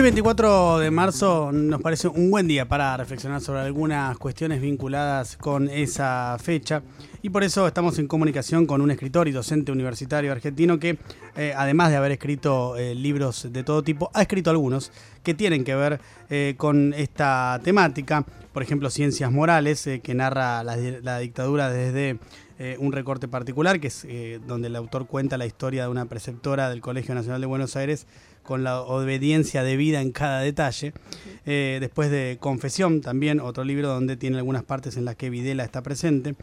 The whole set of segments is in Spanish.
Hoy 24 de marzo nos parece un buen día para reflexionar sobre algunas cuestiones vinculadas con esa fecha. Y por eso estamos en comunicación con un escritor y docente universitario argentino que eh, además de haber escrito eh, libros de todo tipo, ha escrito algunos que tienen que ver eh, con esta temática, por ejemplo Ciencias Morales, que narra la, la, dictadura desde un recorte particular, que es donde el autor cuenta la historia de una preceptora del Colegio Nacional de Buenos Aires con la obediencia debida en cada detalle. Eh, después de Confesión, también otro libro donde tiene algunas partes en las que Videla está presente.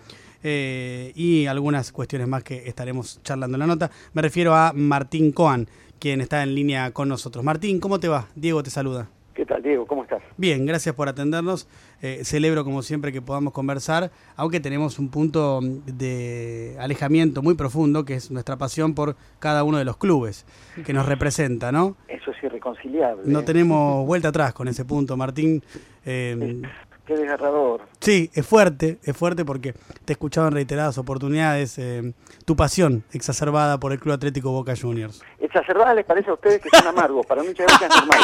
Eh, y algunas cuestiones más que estaremos charlando en la nota. Me refiero a Martín Coan, quien está en línea con nosotros. Martín, ¿cómo te va? Diego te saluda. ¿Qué tal, Diego? ¿Cómo estás? Bien, gracias por atendernos. Eh, celebro, como siempre, que podamos conversar, aunque tenemos un punto de alejamiento muy profundo, que es nuestra pasión por cada uno de los clubes que nos representa, ¿no? Eso es irreconciliable. No tenemos vuelta atrás con ese punto, Martín. Eh, Qué desgarrador. Sí, es fuerte, es fuerte porque te he escuchado en reiteradas oportunidades eh, tu pasión exacerbada por el Club Atlético Boca Juniors. ¿Exacerbada les parece a ustedes que son amargos? Para mí muchas veces es normal.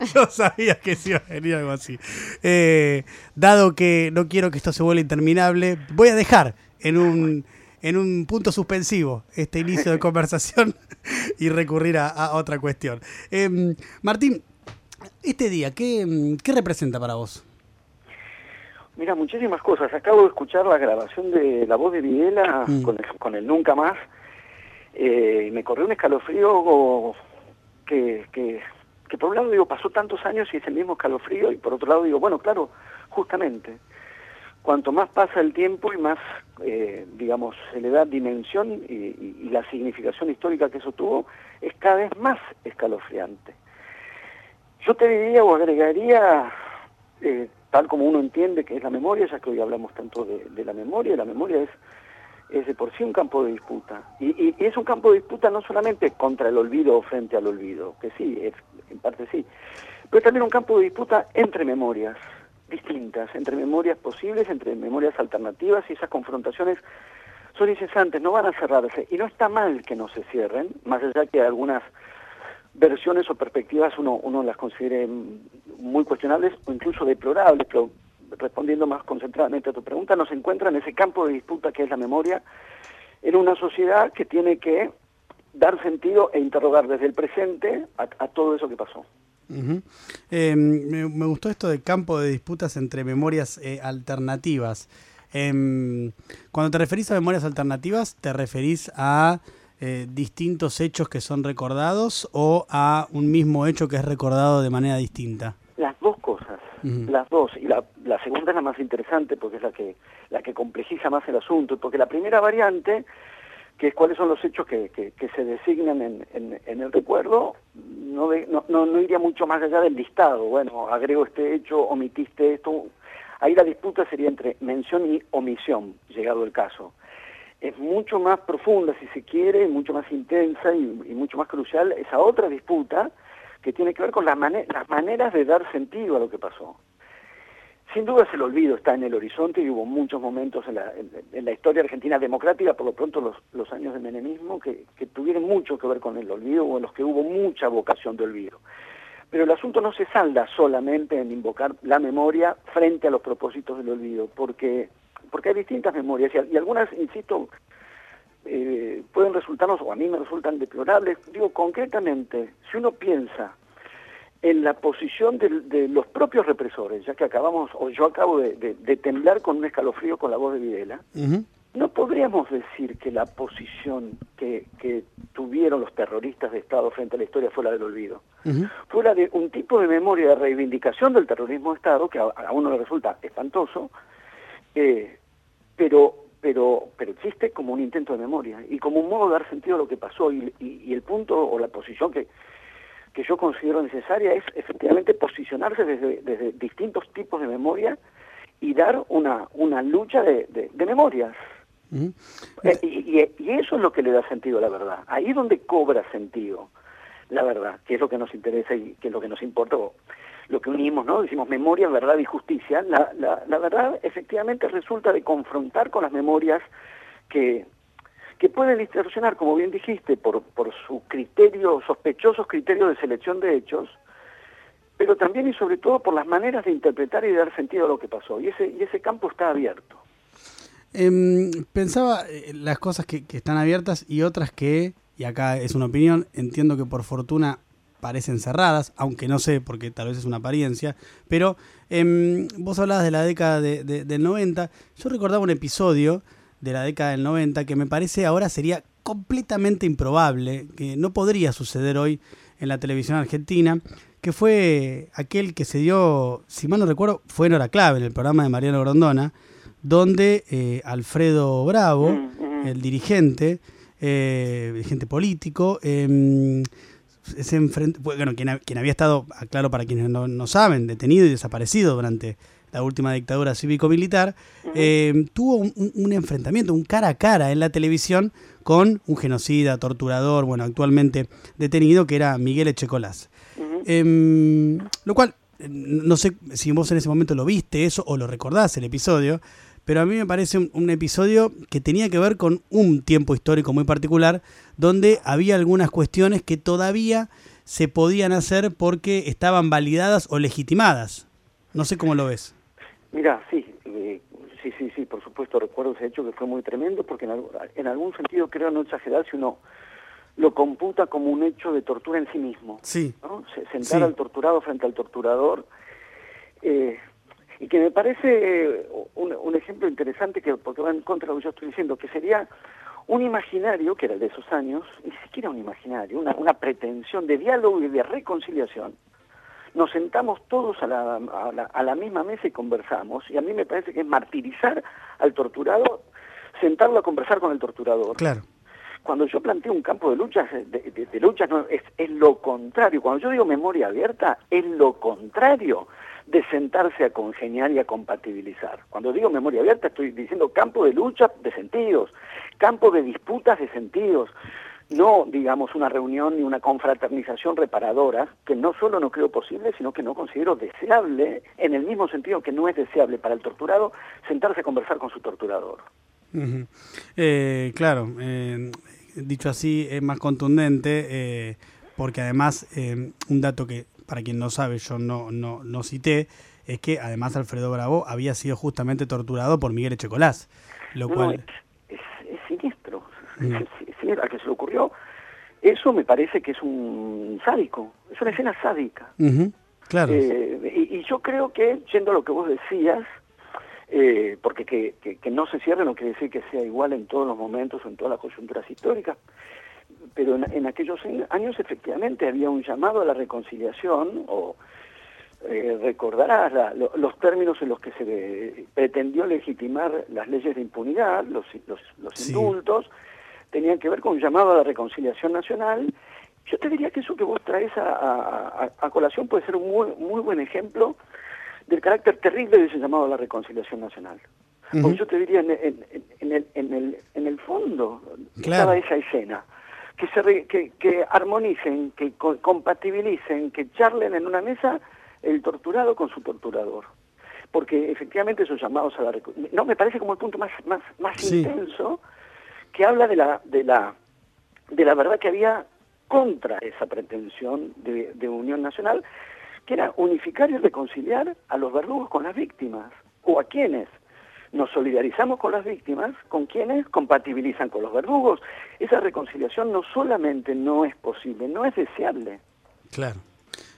Yo sabía que se iba a venir algo así. Eh, dado que no quiero que esto se vuelva interminable, voy a dejar en un, en un punto suspensivo este inicio de conversación y recurrir a, otra cuestión. Em, Martín, este día, ¿qué, ¿qué representa para vos? Mira, muchísimas cosas. Acabo de escuchar la grabación de La Voz de Videla mm. con, el, Nunca Más. Eh, me corrió un escalofrío que, que, que, por un lado digo, pasó tantos años y es el mismo escalofrío, y por otro lado digo, bueno, claro, justamente, cuanto más pasa el tiempo y más, eh, digamos, se le da dimensión y, y, la significación histórica que eso tuvo, es cada vez más escalofriante. Yo te diría o agregaría eh, tal como uno entiende que es la memoria, ya que hoy hablamos tanto de, la memoria, la memoria es, es de por sí un campo de disputa. Y, es un campo de disputa no solamente contra el olvido o frente al olvido, que sí, es, en parte sí, pero también un campo de disputa entre memorias distintas, entre memorias posibles, entre memorias alternativas, y esas confrontaciones son incesantes, no van a cerrarse. Y no está mal que no se cierren, más allá que algunas versiones o perspectivas uno, uno las considere muy cuestionables o incluso deplorables, pero respondiendo más concentradamente a tu pregunta, nos encuentra en ese campo de disputa que es la memoria, en una sociedad que tiene que dar sentido e interrogar desde el presente a, todo eso que pasó. Em, me, gustó esto de campo de disputas entre memorias eh, alternativas. Em, cuando te referís a memorias alternativas, ¿te referís a eh, distintos hechos que son recordados o a un mismo hecho que es recordado de manera distinta? Las dos cosas, las dos. Y la, la, segunda es la más interesante porque es la que, la que complejiza más el asunto. Porque la primera variante, que es cuáles son los hechos que, que, se designan en, en, el recuerdo, no, no, no, no iría mucho más allá del listado. Bueno, agrego este hecho, omitiste esto. Ahí la disputa sería entre mención y omisión, llegado el caso es mucho más profunda, si se quiere, mucho más intensa y, mucho más crucial esa otra disputa que tiene que ver con las, maneras de dar sentido a lo que pasó. Sin duda el olvido está en el horizonte y hubo muchos momentos en la, en, la historia argentina democrática, por lo pronto los, los años de menemismo, que, que, tuvieron mucho que ver con el olvido o en los que hubo mucha vocación de olvido. Pero el asunto no se salda solamente en invocar la memoria frente a los propósitos del olvido, porque porque hay distintas memorias y, algunas, insisto, eh, pueden resultarnos, o a mí me resultan deplorables. Digo, concretamente, si uno piensa en la posición de, los propios represores, ya que acabamos, o yo acabo de, temblar con un escalofrío con la voz de Videla, no podríamos decir que la posición que, tuvieron los terroristas de Estado frente a la historia fue la del olvido. Fue la de un tipo de memoria de reivindicación del terrorismo de Estado, que a, a uno le resulta espantoso, eh, pero, pero, pero existe como un intento de memoria y como un modo de dar sentido a lo que pasó y, y, el punto o la posición que, que yo considero necesaria es efectivamente posicionarse desde, desde distintos tipos de memoria y dar una, una lucha de, de, memorias. Eh, y, y, eso es lo que le da sentido a la verdad. Ahí es donde cobra sentido la verdad, que es lo que nos interesa y que es lo que nos importa lo que unimos, ¿no? Decimos memoria, verdad y justicia. La, la, la verdad efectivamente resulta de confrontar con las memorias que, que pueden distorsionar, como bien dijiste, por, por su criterio, sospechosos criterios de selección de hechos, pero también y sobre todo por las maneras de interpretar y de dar sentido a lo que pasó. Y ese, y ese campo está abierto. Em, pensaba eh, las cosas que, están abiertas y otras que, y acá es una opinión, entiendo que por fortuna parecen cerradas, aunque no sé, porque tal vez es una apariencia, pero em, vos hablabas de la década de, del 90, yo recordaba un episodio de la década del 90 que me parece ahora sería completamente improbable, que no podría suceder hoy en la televisión argentina, que fue aquel que se dio, si mal no recuerdo, fue en hora clave, en el programa de Mariano Grondona, donde eh, Alfredo Bravo, mm, el dirigente, eh, dirigente político, em, se enfrentó, bueno, quien, quien, había estado, aclaro para quienes no, saben, detenido y desaparecido durante la última dictadura cívico-militar, em, tuvo un, enfrentamiento, un cara a cara en la televisión con un genocida, torturador, bueno, actualmente detenido, que era Miguel Echecolás. Em, lo cual, no sé si vos en ese momento lo viste eso o lo recordás el episodio, pero a mí me parece un, episodio que tenía que ver con un tiempo histórico muy particular, donde había algunas cuestiones que todavía se podían hacer porque estaban validadas o legitimadas. No sé cómo lo ves. Mira, sí, eh, sí, sí, sí, por supuesto recuerdo ese hecho que fue muy tremendo, porque en, algún sentido creo no exagerar si uno lo computa como un hecho de tortura en sí mismo. Sí. Sentar al torturado frente al torturador. Eh, y que me parece un, ejemplo interesante que porque va en contra de lo que yo estoy diciendo, que sería un imaginario, que era de esos años, ni siquiera un imaginario, una, una pretensión de diálogo y de reconciliación. Nos sentamos todos a la, a, la, misma mesa y conversamos, y a mí me parece que es martirizar al torturado, sentarlo a conversar con el torturador. Claro. Cuando yo planteo un campo de luchas, de, de, luchas no, es, es lo contrario. Cuando yo digo memoria abierta, es lo contrario de sentarse a congeniar y a compatibilizar. Cuando digo memoria abierta estoy diciendo campo de lucha de sentidos, campo de disputas de sentidos, no digamos una reunión ni una confraternización reparadora, que no solo no creo posible, sino que no considero deseable, en el mismo sentido que no es deseable para el torturado sentarse a conversar con su torturador. Eh, claro, eh, dicho así es más contundente, eh, porque además un dato que para quien no sabe, yo no, no, no cité, es que además Alfredo Bravo había sido justamente torturado por Miguel Echecolás. Lo cual... Es, siniestro. Mm. a que se le ocurrió. Eso me parece que es un sádico, es una escena sádica. Claro. Eh, y, yo creo que, yendo a lo que vos decías, eh, porque que, que, no se cierre no quiere decir que sea igual en todos los momentos o en todas las coyunturas históricas, pero en, aquellos años efectivamente había un llamado a la reconciliación o eh, recordarás los términos en los que se pretendió legitimar las leyes de impunidad, los, los, indultos, tenían que ver con un llamado a la reconciliación nacional. Yo te diría que eso que vos traes a, colación puede ser un muy, muy buen ejemplo del carácter terrible de ese llamado a la reconciliación nacional. Porque yo te diría, en, el, en, el, en el fondo estaba esa escena que, se que, armonicen, que compatibilicen, que charlen en una mesa el torturado con su torturador. Porque efectivamente esos llamados a la no me parece como el punto más más más intenso que habla de la de la de la verdad que había contra esa pretensión de, de unión nacional, que era unificar y reconciliar a los verdugos con las víctimas o a quienes nos solidarizamos con las víctimas, con quienes compatibilizan con los verdugos. Esa reconciliación no solamente no es posible, no es deseable. Claro.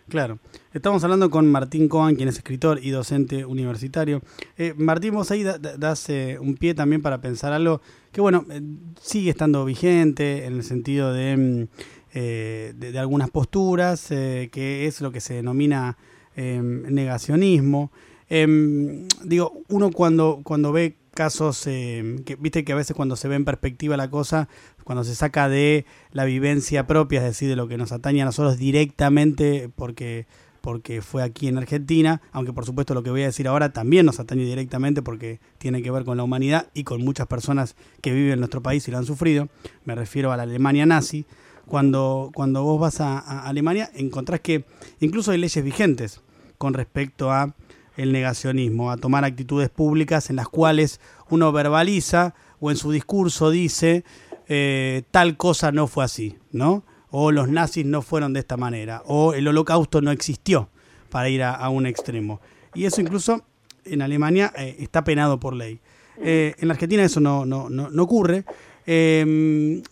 Claro. Estamos hablando con Martín Coan, quien es escritor y docente universitario. Eh, Martín, vos ahí das eh, un pie también para pensar algo que, bueno, eh, sigue estando vigente en el sentido de, mm, de algunas posturas, que es lo que se denomina negacionismo. Em, digo, uno cuando, cuando ve casos, em, que viste que a veces cuando se ve en perspectiva la cosa, cuando se saca de la vivencia propia, es decir, de lo que nos atañe a nosotros directamente porque, porque fue aquí en Argentina, aunque por supuesto lo que voy a decir ahora también nos atañe directamente porque tiene que ver con la humanidad y con muchas personas que viven en nuestro país y lo han sufrido, me refiero a la Alemania nazi, cuando, cuando vos vas a Alemania encontrás que incluso hay leyes vigentes con respecto a el negacionismo, a tomar actitudes públicas en las cuales uno verbaliza o en su discurso dice eh, tal cosa no fue así, ¿no? O los nazis no fueron de esta manera, o el holocausto no existió, para ir a, un extremo. Y eso incluso en Alemania eh, está penado por ley. Eh, en la Argentina eso no, no, no, ocurre. Eh,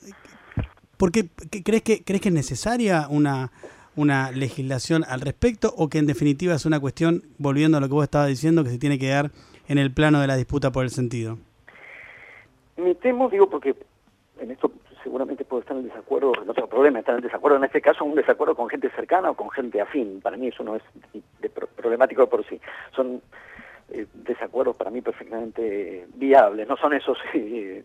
¿Por qué crees que, crees que es necesaria una, una legislación al respecto o que en definitiva es una cuestión, volviendo a lo que vos estabas diciendo, que se tiene que dar en el plano de la disputa por el sentido? Me temo, digo, porque en esto seguramente puedo estar en desacuerdo, no tengo problema estar en desacuerdo, en este caso un desacuerdo con gente cercana o con gente afín, para mí eso no es problemático por sí, son eh, desacuerdos para mí perfectamente viables, no son esos... Eh,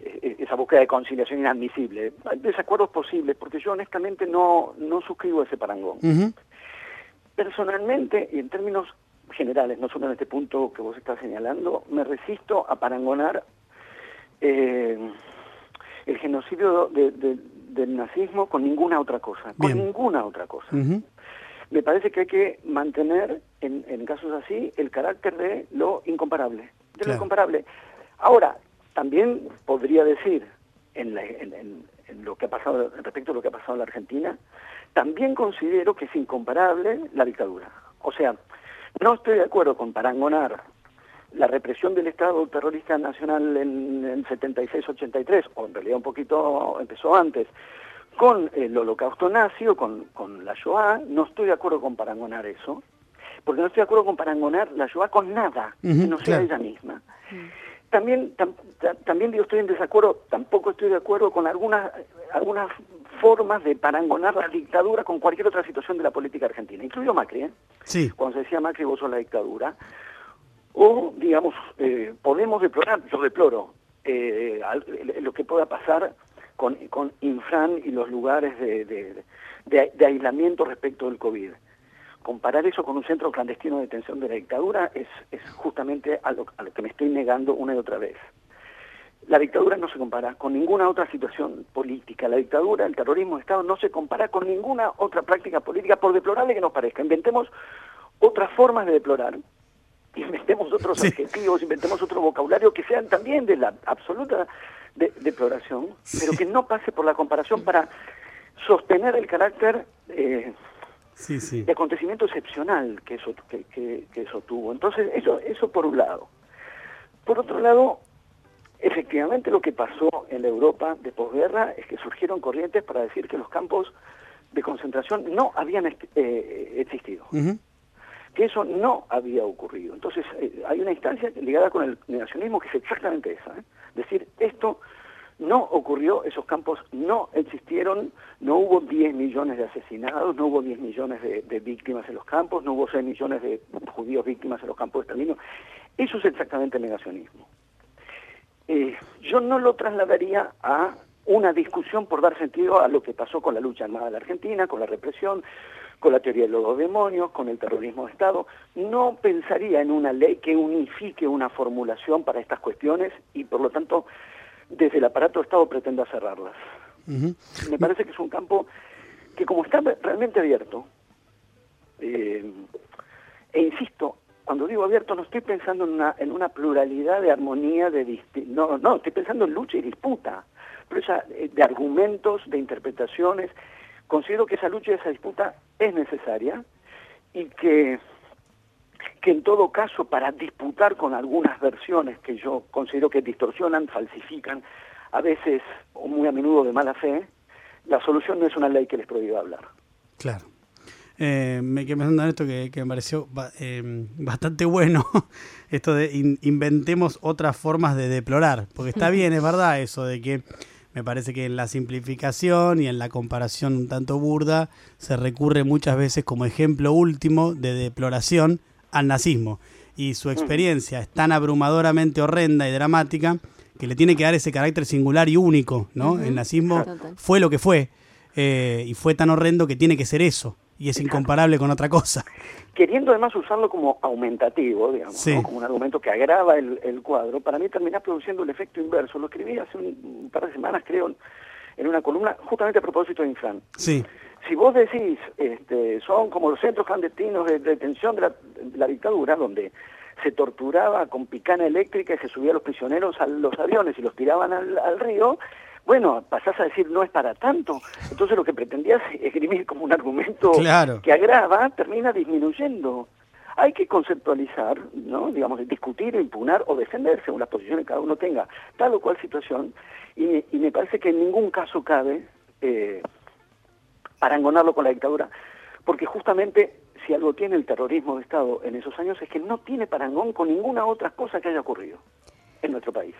esa búsqueda de conciliación inadmisible. Hay desacuerdos posibles, porque yo honestamente no, no suscribo ese parangón. Personalmente, y en términos generales, no solo en este punto que vos estás señalando, me resisto a parangonar eh, el genocidio del nazismo con ninguna otra cosa, con ninguna otra cosa. Me parece que hay que mantener, en, casos así, el carácter de lo incomparable, de lo incomparable. Ahora, también podría decir, en, lo que ha pasado, respecto a lo que ha pasado en la Argentina, también considero que es incomparable la dictadura. O sea, no estoy de acuerdo con parangonar la represión del Estado terrorista nacional en, en 76-83, o en realidad un poquito empezó antes, con el holocausto nazi o con, la Shoah, no estoy de acuerdo con parangonar eso, porque no estoy de acuerdo con parangonar la Shoah con nada, que no sea ella misma. También, también digo, estoy en desacuerdo, tampoco estoy de acuerdo con algunas, algunas formas de parangonar la dictadura con cualquier otra situación de la política argentina, incluido Macri, ¿eh? Sí. Cuando se decía Macri, vos sos la dictadura. O, digamos, eh, podemos deplorar, yo deploro, eh, lo que pueda pasar con, con Infran y los lugares de, de, de aislamiento respecto del COVID comparar eso con un centro clandestino de detención de la dictadura es, es justamente a lo, a lo, que me estoy negando una y otra vez. La dictadura no se compara con ninguna otra situación política. La dictadura, el terrorismo de Estado no se compara con ninguna otra práctica política, por deplorable que nos parezca. Inventemos otras formas de deplorar, inventemos otros adjetivos, inventemos otro vocabulario que sean también de la absoluta deploración, pero que no pase por la comparación para sostener el carácter eh, de acontecimiento excepcional que eso, que, eso tuvo. Entonces, eso, eso por un lado. Por otro lado, efectivamente lo que pasó en la Europa de posguerra es que surgieron corrientes para decir que los campos de concentración no habían eh, existido. Que eso no había ocurrido. Entonces, eh, hay una instancia ligada con el negacionismo que es exactamente esa. ¿eh? Decir, esto no ocurrió, esos campos no existieron, no hubo 10 millones de asesinados, no hubo 10 millones de, víctimas en los campos, no hubo 6 millones de judíos víctimas en los campos de exterminio. Eso es exactamente el negacionismo. Eh, yo no lo trasladaría a una discusión por dar sentido a lo que pasó con la lucha armada de la Argentina, con la represión, con la teoría de los demonios, con el terrorismo de Estado. No pensaría en una ley que unifique una formulación para estas cuestiones y por lo tanto desde el aparato de Estado pretenda cerrarlas. Me parece que es un campo que como está realmente abierto, eh, e insisto, cuando digo abierto no estoy pensando en una, en una pluralidad de armonía, de no, no, estoy pensando en lucha y disputa, pero esa, eh, de argumentos, de interpretaciones. Considero que esa lucha y esa disputa es necesaria y que que en todo caso para disputar con algunas versiones que yo considero que distorsionan, falsifican, a veces o muy a menudo de mala fe, la solución no es una ley que les prohíba hablar. Claro. Eh, me quedé pensando en esto que, me pareció eh, bastante bueno, esto de inventemos otras formas de deplorar, porque está bien, es verdad eso de que me parece que en la simplificación y en la comparación un tanto burda se recurre muchas veces como ejemplo último de deploración al nazismo. Y su experiencia es tan abrumadoramente horrenda y dramática que le tiene que dar ese carácter singular y único, ¿no? El nazismo fue lo que fue eh, y fue tan horrendo que tiene que ser eso y es incomparable con otra cosa. Queriendo además usarlo como aumentativo, digamos, como un argumento que agrava el, cuadro, para mí termina produciendo el efecto inverso. Lo escribí hace un, par de semanas, creo, en una columna, justamente a propósito de Infran. Sí si vos decís, este, son como los centros clandestinos de detención de la, dictadura, donde se torturaba con picana eléctrica y se subía a los prisioneros a los aviones y los tiraban al, río, bueno, pasás a decir no es para tanto. Entonces lo que pretendías esgrimir como un argumento que agrava termina disminuyendo. Hay que conceptualizar, ¿no? digamos, discutir, impugnar o defender según las posiciones que cada uno tenga tal o cual situación y, me parece que en ningún caso cabe eh, parangonarlo con la dictadura, porque justamente si algo tiene el terrorismo de Estado en esos años es que no tiene parangón con ninguna otra cosa que haya ocurrido en nuestro país.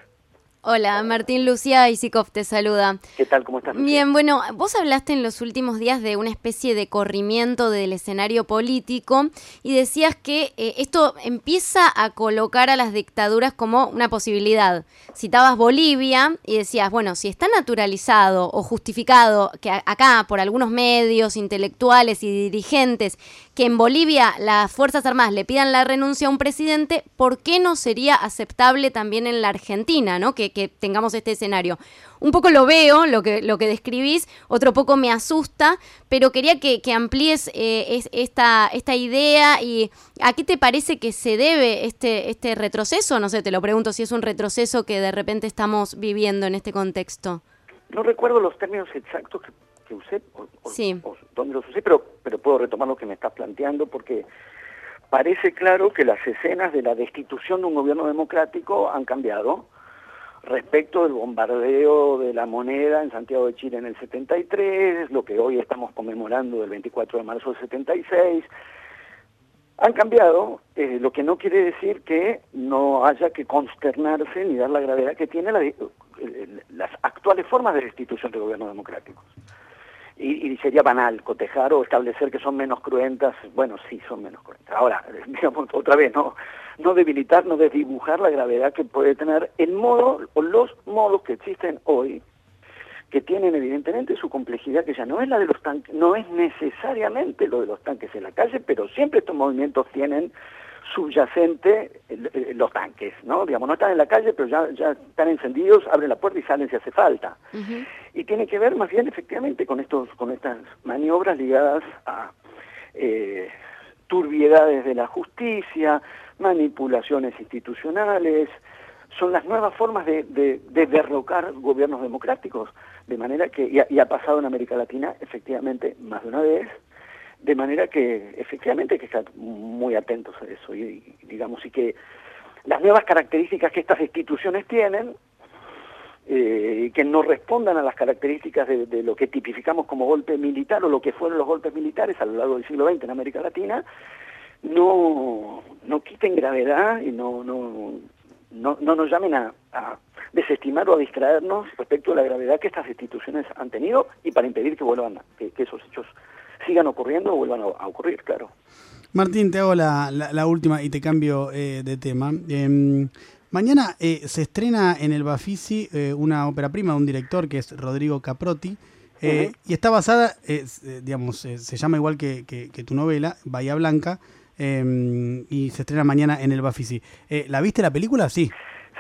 Hola, Martín Lucía Isikov te saluda. ¿Qué tal? ¿Cómo estás? Bien, bueno, vos hablaste en los últimos días de una especie de corrimiento del escenario político y decías que eh, esto empieza a colocar a las dictaduras como una posibilidad. Citabas Bolivia y decías, bueno, si está naturalizado o justificado que acá por algunos medios intelectuales y dirigentes que en Bolivia las Fuerzas Armadas le pidan la renuncia a un presidente, ¿por qué no sería aceptable también en la Argentina, ¿no? Que, tengamos este escenario? Un poco lo veo, lo que, lo que describís, otro poco me asusta, pero quería que, amplíes eh, esta, esta idea y a qué te parece que se debe este, este retroceso. No sé, te lo pregunto si es un retroceso que de repente estamos viviendo en este contexto. No recuerdo los términos exactos que que usé, o, dónde los usé, pero, pero puedo retomar lo que me estás planteando porque parece claro que las escenas de la destitución de un gobierno democrático han cambiado respecto del bombardeo de la moneda en Santiago de Chile en el 73, lo que hoy estamos conmemorando del 24 de marzo del 76, han cambiado, eh, lo que no quiere decir que no haya que consternarse ni dar la gravedad que tiene eh, las actuales formas de destitución de gobiernos democráticos y, sería banal cotejar o establecer que son menos cruentas. Bueno, sí, son menos cruentas. Ahora, digamos otra vez, no, no debilitar, no desdibujar la gravedad que puede tener el modo o los modos que existen hoy, que tienen evidentemente su complejidad, que ya no es la de los tanques, no es necesariamente lo de los tanques en la calle, pero siempre estos movimientos tienen subyacente los tanques, ¿no? Digamos, no están en la calle, pero ya, ya están encendidos, abren la puerta y salen si hace falta. Y tiene que ver más bien efectivamente con estos, con estas maniobras ligadas a eh, turbiedades de la justicia, manipulaciones institucionales, son las nuevas formas de, de, derrocar gobiernos democráticos, de manera que, y ha pasado en América Latina efectivamente más de una vez, de manera que efectivamente hay que estar muy atentos a eso. Y, digamos y que las nuevas características que estas instituciones tienen eh, que no respondan a las características de, lo que tipificamos como golpe militar o lo que fueron los golpes militares a lo largo del siglo XX en América Latina no no quiten gravedad y no no no, no nos llamen a, desestimar o a distraernos respecto a la gravedad que estas instituciones han tenido y para impedir que vuelvan que esos hechos sigan ocurriendo o vuelvan a, ocurrir, claro. Martín, te hago la, la, última y te cambio eh, de tema. Em, mañana eh, se estrena en el Bafisi eh, una ópera prima de un director que es Rodrigo Caprotti. Y está basada, digamos, se llama igual que, que, tu novela, Bahía Blanca, em, y se estrena mañana en el Bafisi. ¿La viste la película? Sí.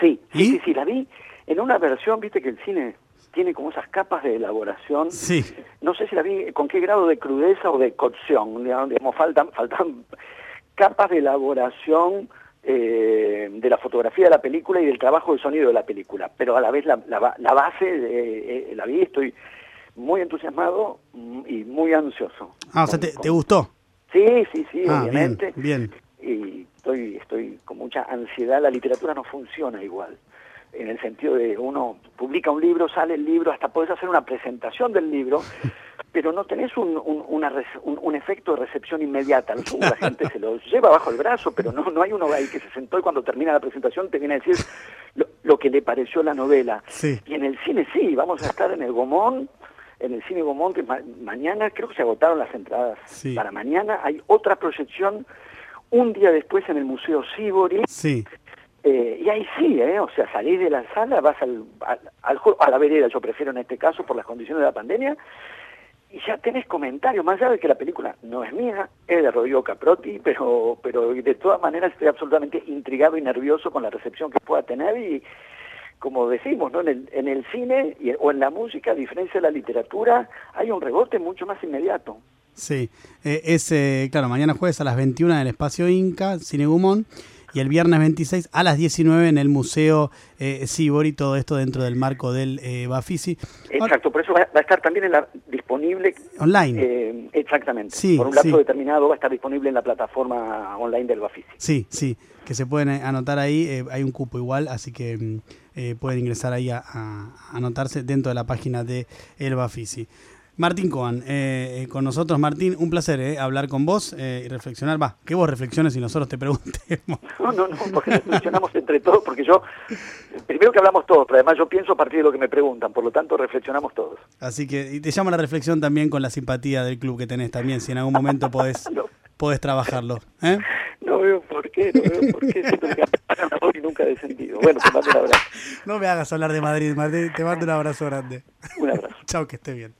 Sí, sí, sí, sí, la vi en una versión, viste que el cine tiene como esas capas de elaboración. Sí. No sé si la vi con qué grado de crudeza o de cocción, digamos, faltan, faltan capas de elaboración eh, de la fotografía de la película y del trabajo de sonido de la película, pero a la vez la, la, base de, eh, la vi, estoy muy entusiasmado y muy ansioso. Ah, o sea, te, gustó? Sí, sí, sí, ah, obviamente. bien. Y estoy, estoy con mucha ansiedad, la literatura no funciona igual en el sentido de uno publica un libro, sale el libro, hasta podés hacer una presentación del libro, pero no tenés un, un, efecto de recepción inmediata. La gente se lo lleva bajo el brazo, pero no, no hay uno ahí que se sentó y cuando termina la presentación te viene a decir lo, que le pareció la novela. Y en el cine sí, vamos a estar en el Gomón, en el cine Gomón, que mañana creo que se agotaron las entradas. Para mañana hay otra proyección un día después en el Museo Sibori. Sí. Eh, y ahí sí, ¿eh? o sea, salís de la sala, vas al, al, a la vereda, yo prefiero en este caso por las condiciones de la pandemia, y ya tenés comentarios, más allá de que la película no es mía, es de Rodrigo Caprotti, pero, pero de todas maneras estoy absolutamente intrigado y nervioso con la recepción que pueda tener y como decimos, ¿no? en, el, en el cine o en la música, a diferencia de la literatura, hay un rebote mucho más inmediato. Sí, eh, es, eh, claro, mañana jueves a las 21 en el Espacio Inca, Cine Gumón. y el viernes 26 a las 19 en el Museo eh, Sibori, todo esto dentro del marco del eh, Bafisi. Exacto, por eso va, a estar también en la, disponible online. Eh, exactamente. por un lapso determinado va a estar disponible en la plataforma online del Bafisi. Sí, sí, que se pueden anotar ahí, hay un cupo igual, así que mm, pueden ingresar ahí a, a, anotarse dentro de la página de El Bafisi. Martín Coan, eh, eh, con nosotros. Martín, un placer eh, hablar con vos y reflexionar. Va, que vos reflexiones y nosotros te preguntemos. No, no, no, porque reflexionamos entre todos, porque yo, primero que hablamos todos, pero además yo pienso a partir de lo que me preguntan, por lo tanto reflexionamos todos. Así que, y te llamo a la reflexión también con la simpatía del club que tenés también, si en algún momento podés, podés trabajarlo. No veo por qué, no veo por qué, siento que y nunca he descendido. Bueno, te mando un abrazo. No me hagas hablar de Madrid, Madrid, te mando un abrazo grande. Un abrazo. Chao, que esté bien.